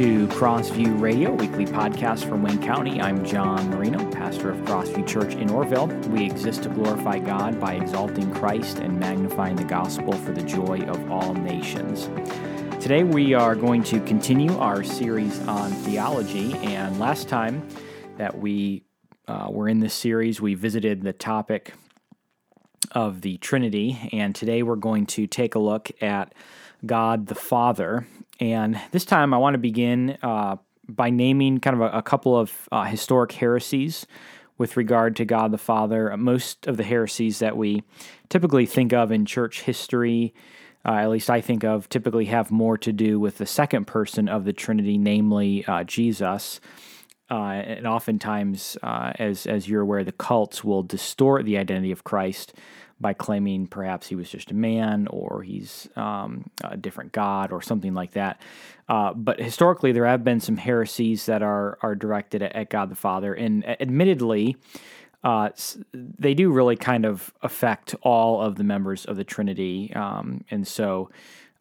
to Crossview Radio, weekly podcast from Wayne County. I'm John Marino, pastor of Crossview Church in Orrville. We exist to glorify God by exalting Christ and magnifying the gospel for the joy of all nations. Today we are going to continue our series on theology, and last time that we uh, were in this series, we visited the topic of the Trinity, and today we're going to take a look at God the Father. And this time I want to begin uh, by naming kind of a, a couple of uh, historic heresies with regard to God the Father. Most of the heresies that we typically think of in church history, uh, at least I think of, typically have more to do with the second person of the Trinity, namely uh, Jesus. Uh, and oftentimes, uh, as as you're aware, the cults will distort the identity of Christ by claiming perhaps he was just a man or he's um, a different god or something like that. Uh, but historically, there have been some heresies that are are directed at, at God the Father, and admittedly, uh, they do really kind of affect all of the members of the Trinity. Um, and so,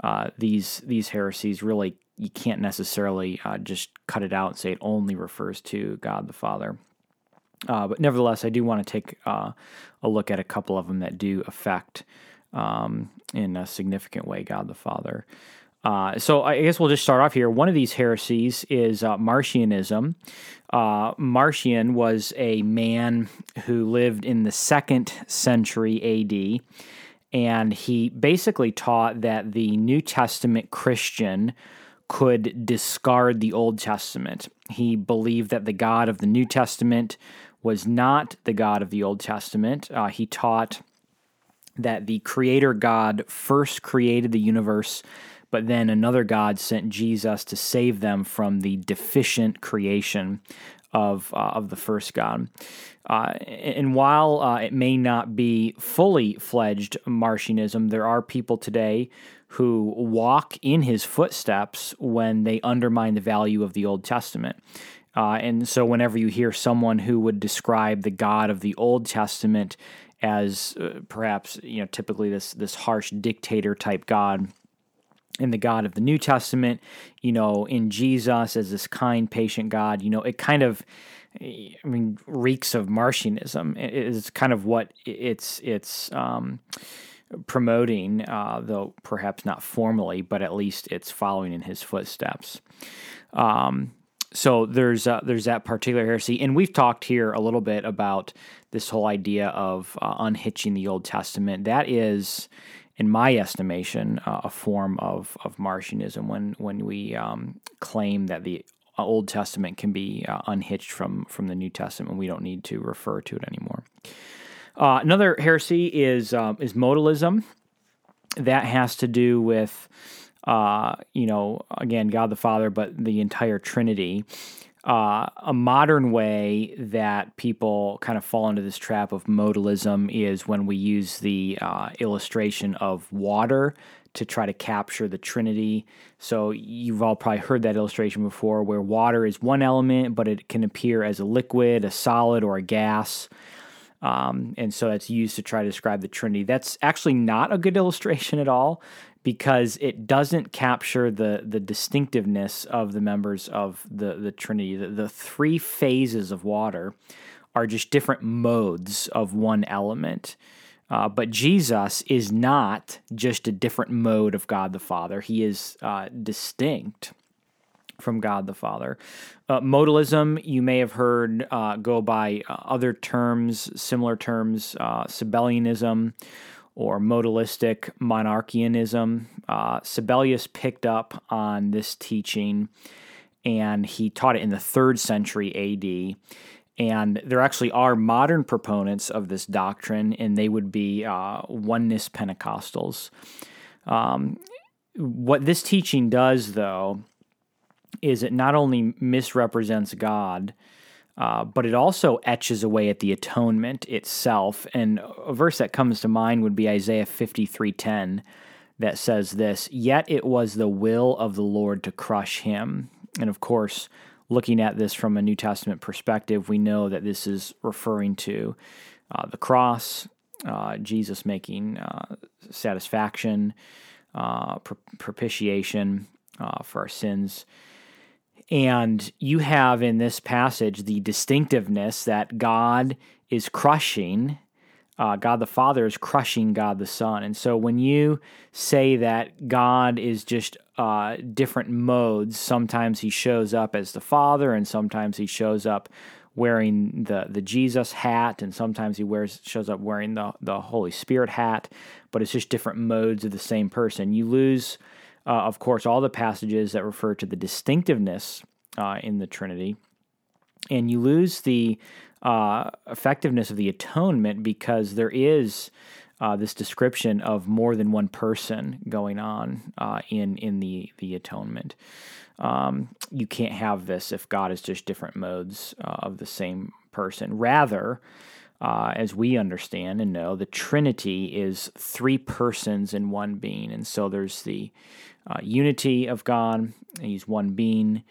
uh, these these heresies really you can't necessarily uh, just cut it out and say it only refers to God the Father. Uh, but nevertheless, I do want to take uh, a look at a couple of them that do affect, um, in a significant way, God the Father. Uh, so I guess we'll just start off here. One of these heresies is uh, Marcionism. Uh, Marcion was a man who lived in the second century AD, and he basically taught that the New Testament Christian could discard the Old Testament. He believed that the God of the New Testament was not the God of the Old Testament. Uh, he taught that the Creator God first created the universe, but then another God sent Jesus to save them from the deficient creation of uh, of the first God. Uh, and while uh, it may not be fully fledged Marcionism, there are people today who walk in his footsteps when they undermine the value of the Old Testament. Uh, and so, whenever you hear someone who would describe the God of the Old Testament as uh, perhaps you know typically this this harsh dictator type God, and the God of the New Testament, you know, in Jesus as this kind, patient God, you know, it kind of, I mean, reeks of Marcionism. It's kind of what it's it's um, promoting, uh, though perhaps not formally, but at least it's following in his footsteps. Um, so there's uh, there's that particular heresy, and we've talked here a little bit about this whole idea of uh, unhitching the Old Testament. That is, in my estimation, uh, a form of of Marcionism when when we um, claim that the Old Testament can be uh, unhitched from from the New Testament. and We don't need to refer to it anymore. Uh, another heresy is um, is modalism. That has to do with uh, you know, again, God the Father, but the entire Trinity. Uh, a modern way that people kind of fall into this trap of modalism is when we use the uh, illustration of water to try to capture the Trinity. So you've all probably heard that illustration before where water is one element, but it can appear as a liquid, a solid, or a gas. Um, and so that's used to try to describe the Trinity. That's actually not a good illustration at all because it doesn't capture the the distinctiveness of the members of the the Trinity. The, the three phases of water are just different modes of one element. Uh, but Jesus is not just a different mode of God the Father. He is uh, distinct from God the Father. Uh, modalism, you may have heard uh, go by uh, other terms, similar terms, uh, Sabellianism or modalistic monarchianism. Uh, Sabellius picked up on this teaching and he taught it in the third century AD. And there actually are modern proponents of this doctrine, and they would be oneness Pentecostals. Um, what this teaching does, though, is it not only misrepresents God, uh, but it also etches away at the atonement itself. And a verse that comes to mind would be Isaiah 53:10 that says this, "Yet it was the will of the Lord to crush him." And of course, looking at this from a New Testament perspective, we know that this is referring to uh, the cross, uh, Jesus making uh, satisfaction, uh, propitiation, uh, for our sins. And you have in this passage the distinctiveness that God is crushing, uh, God the Father is crushing God the Son. And so when you say that God is just uh, different modes, sometimes he shows up as the Father, and sometimes he shows up wearing the, the Jesus hat, and sometimes he wears shows up wearing the, the Holy Spirit hat, but it's just different modes of the same person. You lose uh, of course, all the passages that refer to the distinctiveness uh, in the Trinity, and you lose the uh, effectiveness of the atonement because there is uh, this description of more than one person going on uh, in in the the atonement. Um, you can't have this if God is just different modes uh, of the same person. Rather, uh, as we understand and know, the Trinity is three persons in one being. And so there's the uh, unity of God, He's one being,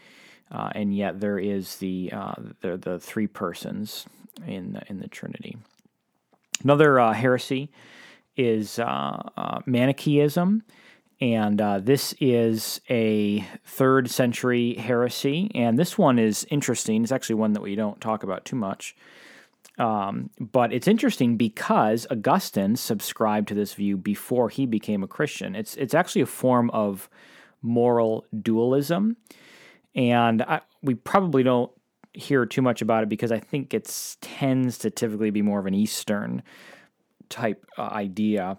uh, and yet there is the, uh, the, the three persons in the, in the Trinity. Another uh, heresy is uh, Manichaeism. And this is a third century heresy. And this one is interesting. It's actually one that we don't talk about too much. Um, but it's interesting because Augustine subscribed to this view before he became a Christian. It's it's actually a form of moral dualism, and I, we probably don't hear too much about it because I think it tends to typically be more of an Eastern type uh, idea.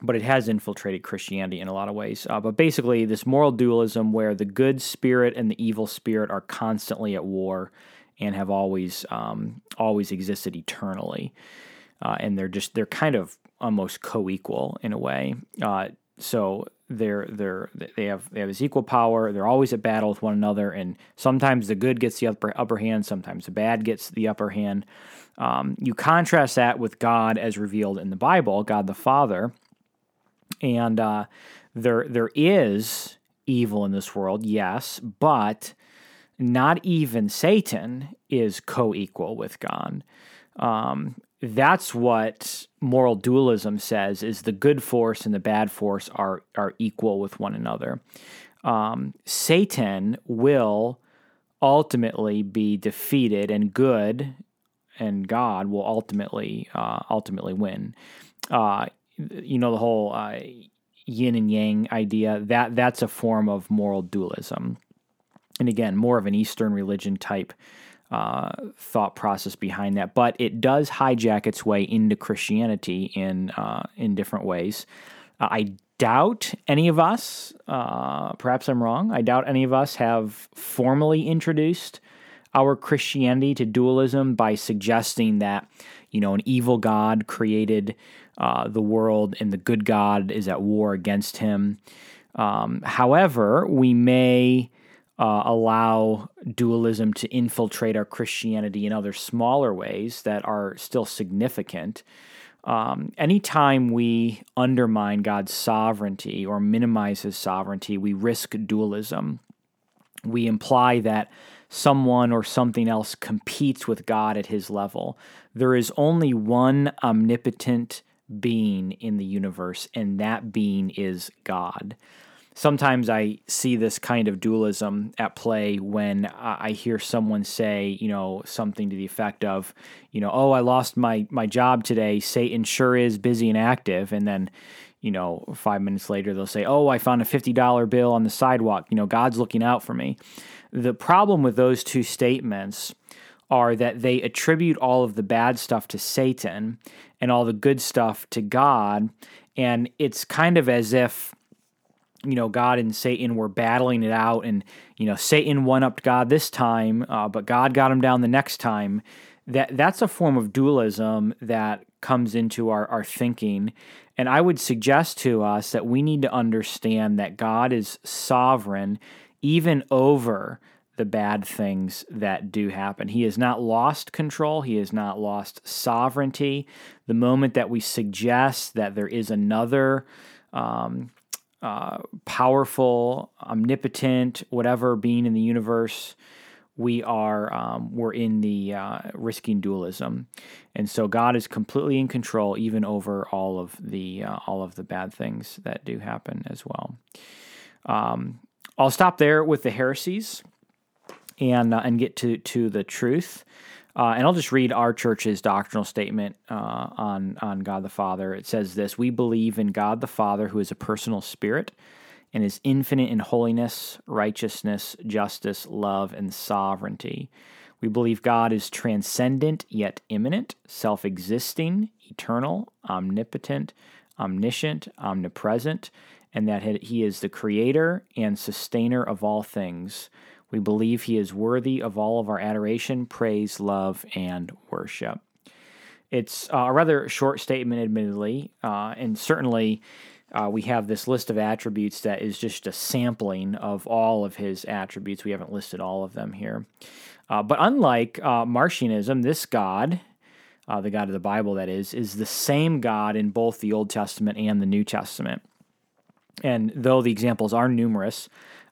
But it has infiltrated Christianity in a lot of ways. Uh, but basically, this moral dualism where the good spirit and the evil spirit are constantly at war and have always um, always existed eternally. Uh, and they're just they're kind of almost co-equal in a way. Uh, so they're they're they have they have this equal power. They're always at battle with one another, and sometimes the good gets the upper upper hand, sometimes the bad gets the upper hand. Um, you contrast that with God as revealed in the Bible, God the Father, and uh, there there is evil in this world, yes, but not even Satan is co equal with God. Um, that's what moral dualism says is the good force and the bad force are are equal with one another. Um, Satan will ultimately be defeated, and good and God will ultimately uh, ultimately win. Uh, you know the whole uh, yin and yang idea that that's a form of moral dualism and again, more of an Eastern religion type uh, thought process behind that. But it does hijack its way into Christianity in uh, in different ways. Uh, I doubt any of us, uh, perhaps I'm wrong. I doubt any of us have formally introduced our Christianity to dualism by suggesting that you know an evil God created uh, the world and the good God is at war against him. Um, however, we may uh, allow dualism to infiltrate our Christianity in other smaller ways that are still significant. Um, anytime we undermine God's sovereignty or minimize his sovereignty, we risk dualism. We imply that someone or something else competes with God at his level. There is only one omnipotent being in the universe, and that being is God sometimes I see this kind of dualism at play when I hear someone say, you know, something to the effect of, you know, oh, I lost my my job today. Satan sure is busy and active, and then, you know, five minutes later they'll say, oh, I found a fifty dollar bill on the sidewalk. You know, God's looking out for me. The problem with those two statements are that they attribute all of the bad stuff to Satan and all the good stuff to God. And it's kind of as if you know, God and Satan were battling it out, and you know, Satan won up God this time, uh, but God got him down the next time. That that's a form of dualism that comes into our, our thinking. And I would suggest to us that we need to understand that God is sovereign even over the bad things that do happen. He has not lost control, he has not lost sovereignty. The moment that we suggest that there is another um, uh, powerful, omnipotent, whatever being in the universe, we are um, we're in the uh, risking dualism, and so God is completely in control, even over all of the uh, all of the bad things that do happen as well. Um, I'll stop there with the heresies and uh, and get to to the truth. Uh, and I'll just read our church's doctrinal statement uh, on on God the Father. It says this: We believe in God the Father, who is a personal spirit, and is infinite in holiness, righteousness, justice, love, and sovereignty. We believe God is transcendent yet immanent, self existing, eternal, omnipotent, omniscient, omnipresent, and that he is the creator and sustainer of all things. We believe he is worthy of all of our adoration, praise, love, and worship. It's uh, a rather short statement, admittedly, uh, and certainly uh, we have this list of attributes that is just a sampling of all of his attributes. We haven't listed all of them here. Uh, but unlike uh, Marcionism, this God, uh, the God of the Bible, that is, is the same God in both the Old Testament and the New Testament. And though the examples are numerous,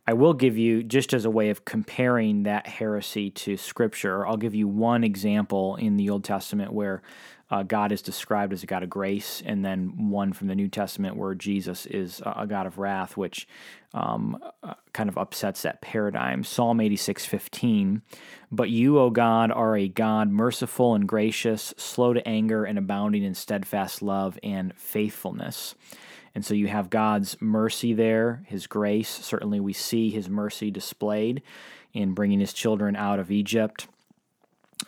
I will give you, just as a way of comparing that heresy to Scripture, I'll give you one example in the Old Testament where uh, God is described as a God of grace, and then one from the New Testament where Jesus is a God of wrath, which um, uh, kind of upsets that paradigm. Psalm 86 15. But you, O God, are a God merciful and gracious, slow to anger, and abounding in steadfast love and faithfulness. And so you have God's mercy there, His grace. Certainly, we see His mercy displayed in bringing His children out of Egypt.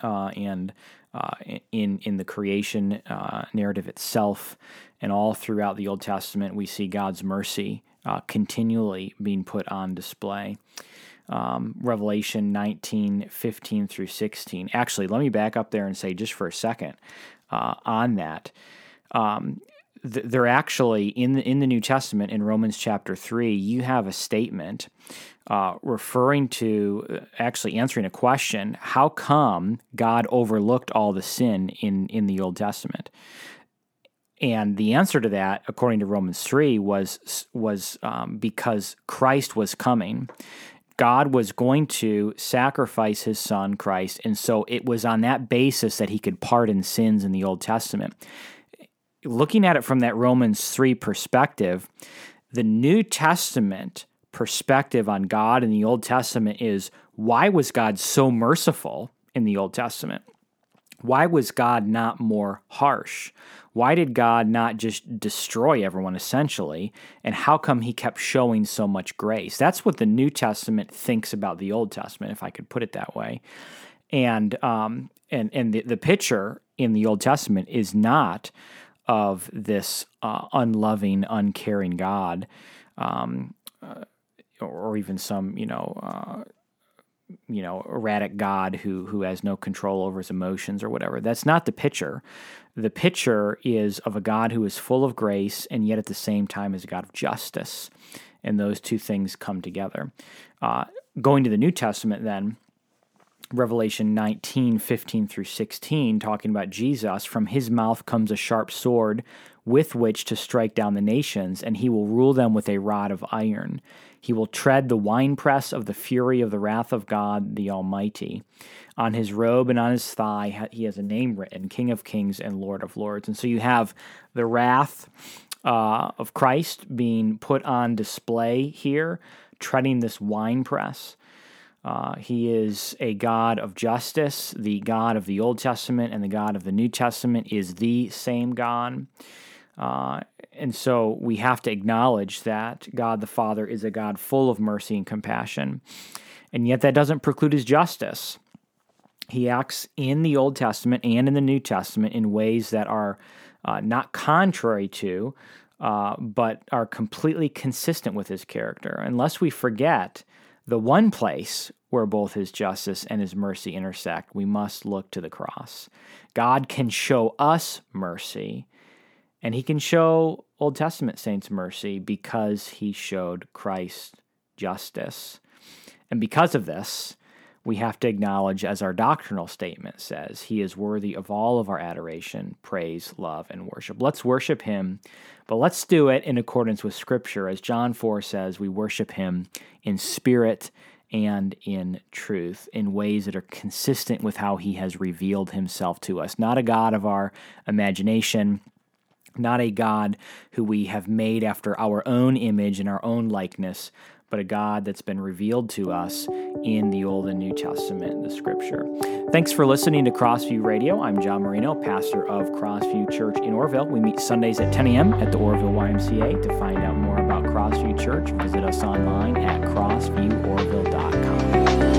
Uh, and uh, in in the creation uh, narrative itself, and all throughout the Old Testament, we see God's mercy uh, continually being put on display. Um, Revelation 19, 15 through 16. Actually, let me back up there and say just for a second uh, on that. Um, they're actually in the, in the New Testament in Romans chapter 3, you have a statement uh, referring to uh, actually answering a question how come God overlooked all the sin in, in the Old Testament? And the answer to that, according to Romans 3, was, was um, because Christ was coming. God was going to sacrifice his son, Christ. And so it was on that basis that he could pardon sins in the Old Testament looking at it from that Romans 3 perspective, the New Testament perspective on God in the Old Testament is why was God so merciful in the Old Testament? Why was God not more harsh? Why did God not just destroy everyone essentially? And how come he kept showing so much grace? That's what the New Testament thinks about the Old Testament, if I could put it that way. And um, and and the, the picture in the Old Testament is not of this uh, unloving, uncaring God, um, uh, or even some you know uh, you know erratic God who who has no control over his emotions or whatever. That's not the picture. The picture is of a God who is full of grace and yet at the same time is a God of justice, and those two things come together. Uh, going to the New Testament, then Revelation 19, 15 through 16, talking about Jesus, from his mouth comes a sharp sword with which to strike down the nations, and he will rule them with a rod of iron. He will tread the winepress of the fury of the wrath of God the Almighty. On his robe and on his thigh, he has a name written King of Kings and Lord of Lords. And so you have the wrath uh, of Christ being put on display here, treading this winepress. Uh, he is a God of justice. The God of the Old Testament and the God of the New Testament is the same God. Uh, and so we have to acknowledge that God the Father is a God full of mercy and compassion. And yet that doesn't preclude his justice. He acts in the Old Testament and in the New Testament in ways that are uh, not contrary to, uh, but are completely consistent with his character. Unless we forget the one place where both his justice and his mercy intersect, we must look to the cross. God can show us mercy, and he can show Old Testament saints mercy because he showed Christ justice. And because of this, we have to acknowledge, as our doctrinal statement says, he is worthy of all of our adoration, praise, love, and worship. Let's worship him, but let's do it in accordance with Scripture. As John 4 says, we worship him in spirit and in truth in ways that are consistent with how he has revealed himself to us. Not a God of our imagination, not a God who we have made after our own image and our own likeness, but a God that's been revealed to us in the Old and New Testament, the Scripture. Thanks for listening to Crossview Radio. I'm John Marino, pastor of Crossview Church in Orrville. We meet Sundays at 10 a.m. at the Orrville YMCA. To find out more about Crossview Church, visit us online at crossvieworville.com.